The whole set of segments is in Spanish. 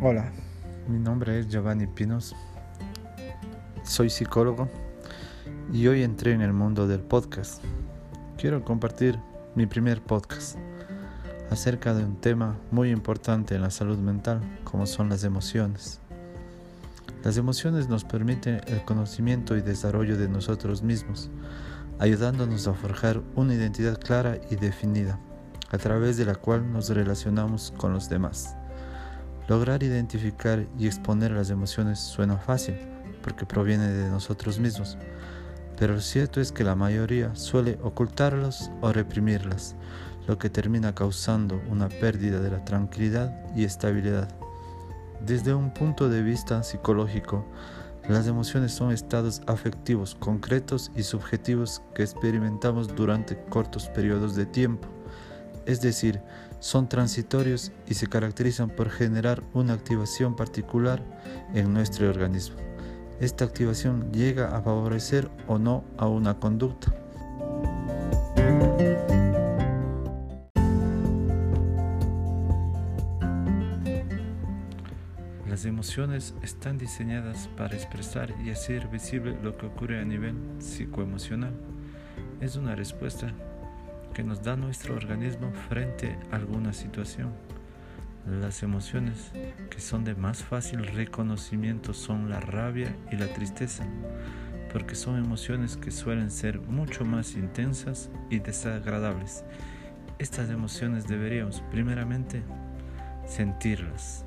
Hola, mi nombre es Giovanni Pinos, soy psicólogo y hoy entré en el mundo del podcast. Quiero compartir mi primer podcast acerca de un tema muy importante en la salud mental, como son las emociones. Las emociones nos permiten el conocimiento y desarrollo de nosotros mismos, ayudándonos a forjar una identidad clara y definida, a través de la cual nos relacionamos con los demás. Lograr identificar y exponer las emociones suena fácil, porque proviene de nosotros mismos, pero lo cierto es que la mayoría suele ocultarlas o reprimirlas, lo que termina causando una pérdida de la tranquilidad y estabilidad. Desde un punto de vista psicológico, las emociones son estados afectivos concretos y subjetivos que experimentamos durante cortos periodos de tiempo, es decir, son transitorios y se caracterizan por generar una activación particular en nuestro organismo. Esta activación llega a favorecer o no a una conducta. Las emociones están diseñadas para expresar y hacer visible lo que ocurre a nivel psicoemocional. Es una respuesta que nos da nuestro organismo frente a alguna situación. Las emociones que son de más fácil reconocimiento son la rabia y la tristeza, porque son emociones que suelen ser mucho más intensas y desagradables. Estas emociones deberíamos primeramente sentirlas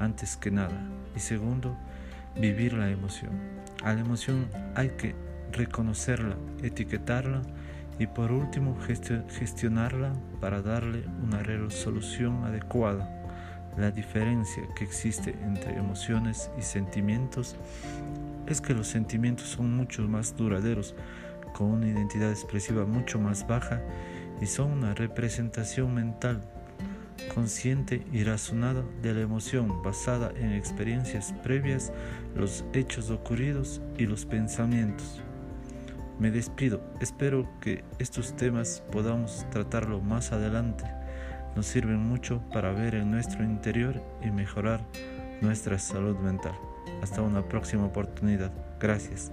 antes que nada. Y segundo, vivir la emoción. A la emoción hay que reconocerla, etiquetarla y por último gestionarla para darle una resolución adecuada. La diferencia que existe entre emociones y sentimientos es que los sentimientos son mucho más duraderos, con una identidad expresiva mucho más baja y son una representación mental consciente y razonada de la emoción basada en experiencias previas, los hechos ocurridos y los pensamientos. Me despido, espero que estos temas podamos tratarlo más adelante. Nos sirven mucho para ver en nuestro interior y mejorar nuestra salud mental. Hasta una próxima oportunidad. Gracias.